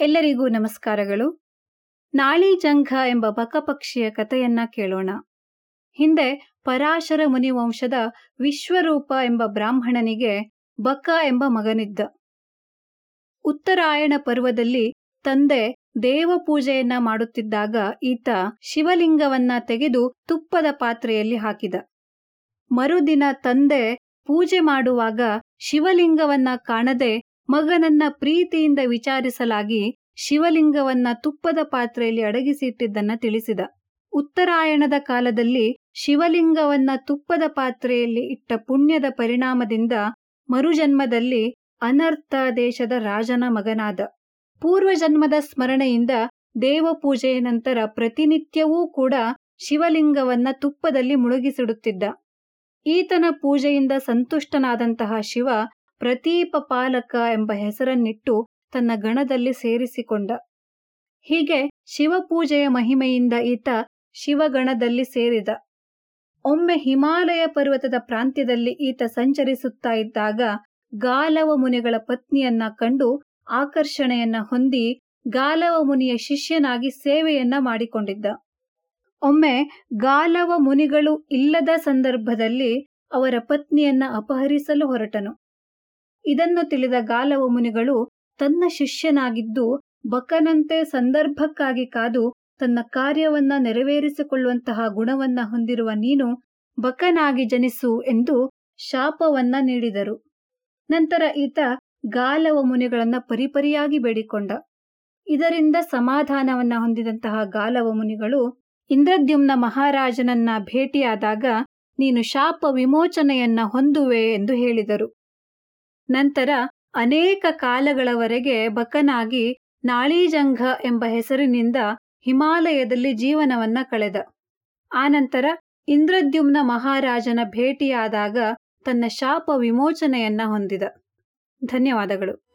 ಎಲ್ಲರಿಗೂ ನಮಸ್ಕಾರಗಳು. ನಾಳಿ ಜಂಘ ಎಂಬ ಬಕಪಕ್ಷಿಯ ಕಥೆಯನ್ನ ಕೇಳೋಣ. ಹಿಂದೆ ಪರಾಶರ ಮುನಿವಂಶದ ವಿಶ್ವರೂಪ ಎಂಬ ಬ್ರಾಹ್ಮಣನಿಗೆ ಬಕ ಎಂಬ ಮಗನಿದ್ದ. ಉತ್ತರಾಯಣ ಪರ್ವದಲ್ಲಿ ತಂದೆ ದೇವ ಪೂಜೆಯನ್ನ ಮಾಡುತ್ತಿದ್ದಾಗ ಈತ ಶಿವಲಿಂಗವನ್ನ ತೆಗೆದು ತುಪ್ಪದ ಪಾತ್ರೆಯಲ್ಲಿ ಹಾಕಿದ. ಮರುದಿನ ತಂದೆ ಪೂಜೆ ಮಾಡುವಾಗ ಶಿವಲಿಂಗವನ್ನ ಕಾಣದೆ ಮಗನನ್ನ ಪ್ರೀತಿಯಿಂದ ವಿಚಾರಿಸಲಾಗಿ ಶಿವಲಿಂಗವನ್ನ ತುಪ್ಪದ ಪಾತ್ರೆಯಲ್ಲಿ ಅಡಗಿಸಿಟ್ಟಿದ್ದನ್ನ ತಿಳಿಸಿದ. ಉತ್ತರಾಯಣದ ಕಾಲದಲ್ಲಿ ಶಿವಲಿಂಗವನ್ನ ತುಪ್ಪದ ಪಾತ್ರೆಯಲ್ಲಿ ಇಟ್ಟ ಪುಣ್ಯದ ಪರಿಣಾಮದಿಂದ ಮರುಜನ್ಮದಲ್ಲಿ ಅನರ್ಥ ದೇಶದ ರಾಜನ ಮಗನಾದ. ಪೂರ್ವಜನ್ಮದ ಸ್ಮರಣೆಯಿಂದ ದೇವಪೂಜೆಯ ನಂತರ ಪ್ರತಿನಿತ್ಯವೂ ಕೂಡ ಶಿವಲಿಂಗವನ್ನ ತುಪ್ಪದಲ್ಲಿ ಮುಳುಗಿಸಿಡುತ್ತಿದ್ದ. ಈತನ ಪೂಜೆಯಿಂದ ಸಂತುಷ್ಟನಾದಂತಹ ಶಿವ ಪ್ರತೀಪ ಪಾಲಕ ಎಂಬ ಹೆಸರನ್ನಿಟ್ಟು ತನ್ನ ಗಣದಲ್ಲಿ ಸೇರಿಸಿಕೊಂಡ. ಹೀಗೆ ಶಿವಪೂಜೆಯ ಮಹಿಮೆಯಿಂದ ಈತ ಶಿವಗಣದಲ್ಲಿ ಸೇರಿದ. ಒಮ್ಮೆ ಹಿಮಾಲಯ ಪರ್ವತದ ಪ್ರಾಂತ್ಯದಲ್ಲಿ ಈತ ಸಂಚರಿಸುತ್ತಾ ಇದ್ದಾಗ ಗಾಲವ ಮುನಿಗಳ ಪತ್ನಿಯನ್ನ ಕಂಡು ಆಕರ್ಷಣೆಯನ್ನ ಹೊಂದಿ ಗಾಲವ ಮುನಿಯ ಶಿಷ್ಯನಾಗಿ ಸೇವೆಯನ್ನ ಮಾಡಿಕೊಂಡಿದ್ದ. ಒಮ್ಮೆ ಗಾಲವ ಮುನಿಗಳು ಇಲ್ಲದ ಸಂದರ್ಭದಲ್ಲಿ ಅವರ ಪತ್ನಿಯನ್ನ ಅಪಹರಿಸಲು ಹೊರಟನು. ಇದನ್ನು ತಿಳಿದ ಗಾಲವ ಮುನಿಗಳು ತನ್ನ ಶಿಷ್ಯನಾಗಿದ್ದು ಬಕನಂತೆ ಸಂದರ್ಭಕ್ಕಾಗಿ ಕಾದು ತನ್ನ ಕಾರ್ಯವನ್ನ ನೆರವೇರಿಸಿಕೊಳ್ಳುವಂತಹ ಗುಣವನ್ನ ಹೊಂದಿರುವ ನೀನು ಬಕನಾಗಿ ಜನಿಸು ಎಂದು ಶಾಪವನ್ನ ನೀಡಿದರು. ನಂತರ ಈತ ಗಾಲವ ಮುನಿಗಳನ್ನ ಪರಿಪರಿಯಾಗಿ ಬೇಡಿಕೊಂಡ. ಇದರಿಂದ ಸಮಾಧಾನವನ್ನ ಹೊಂದಿದಂತಹ ಗಾಲವ ಮುನಿಗಳು ಇಂದ್ರದ್ಯುಮ್ನ ಮಹಾರಾಜನನ್ನ ಭೇಟಿಯಾದಾಗ ನೀನು ಶಾಪ ವಿಮೋಚನೆಯನ್ನ ಹೊಂದುವೆ ಎಂದು ಹೇಳಿದರು. ನಂತರ ಅನೇಕ ಕಾಲಗಳವರೆಗೆ ಬಕನಾಗಿ ನಾಳೀಜಂಘ ಎಂಬ ಹೆಸರಿನಿಂದ ಹಿಮಾಲಯದಲ್ಲಿ ಜೀವನವನ್ನ ಕಳೆದ. ಆನಂತರ ಇಂದ್ರದ್ಯುಮ್ನ ಮಹಾರಾಜನ ಭೇಟಿಯಾದಾಗ ತನ್ನ ಶಾಪ ವಿಮೋಚನೆಯನ್ನ ಹೊಂದಿದ. ಧನ್ಯವಾದಗಳು.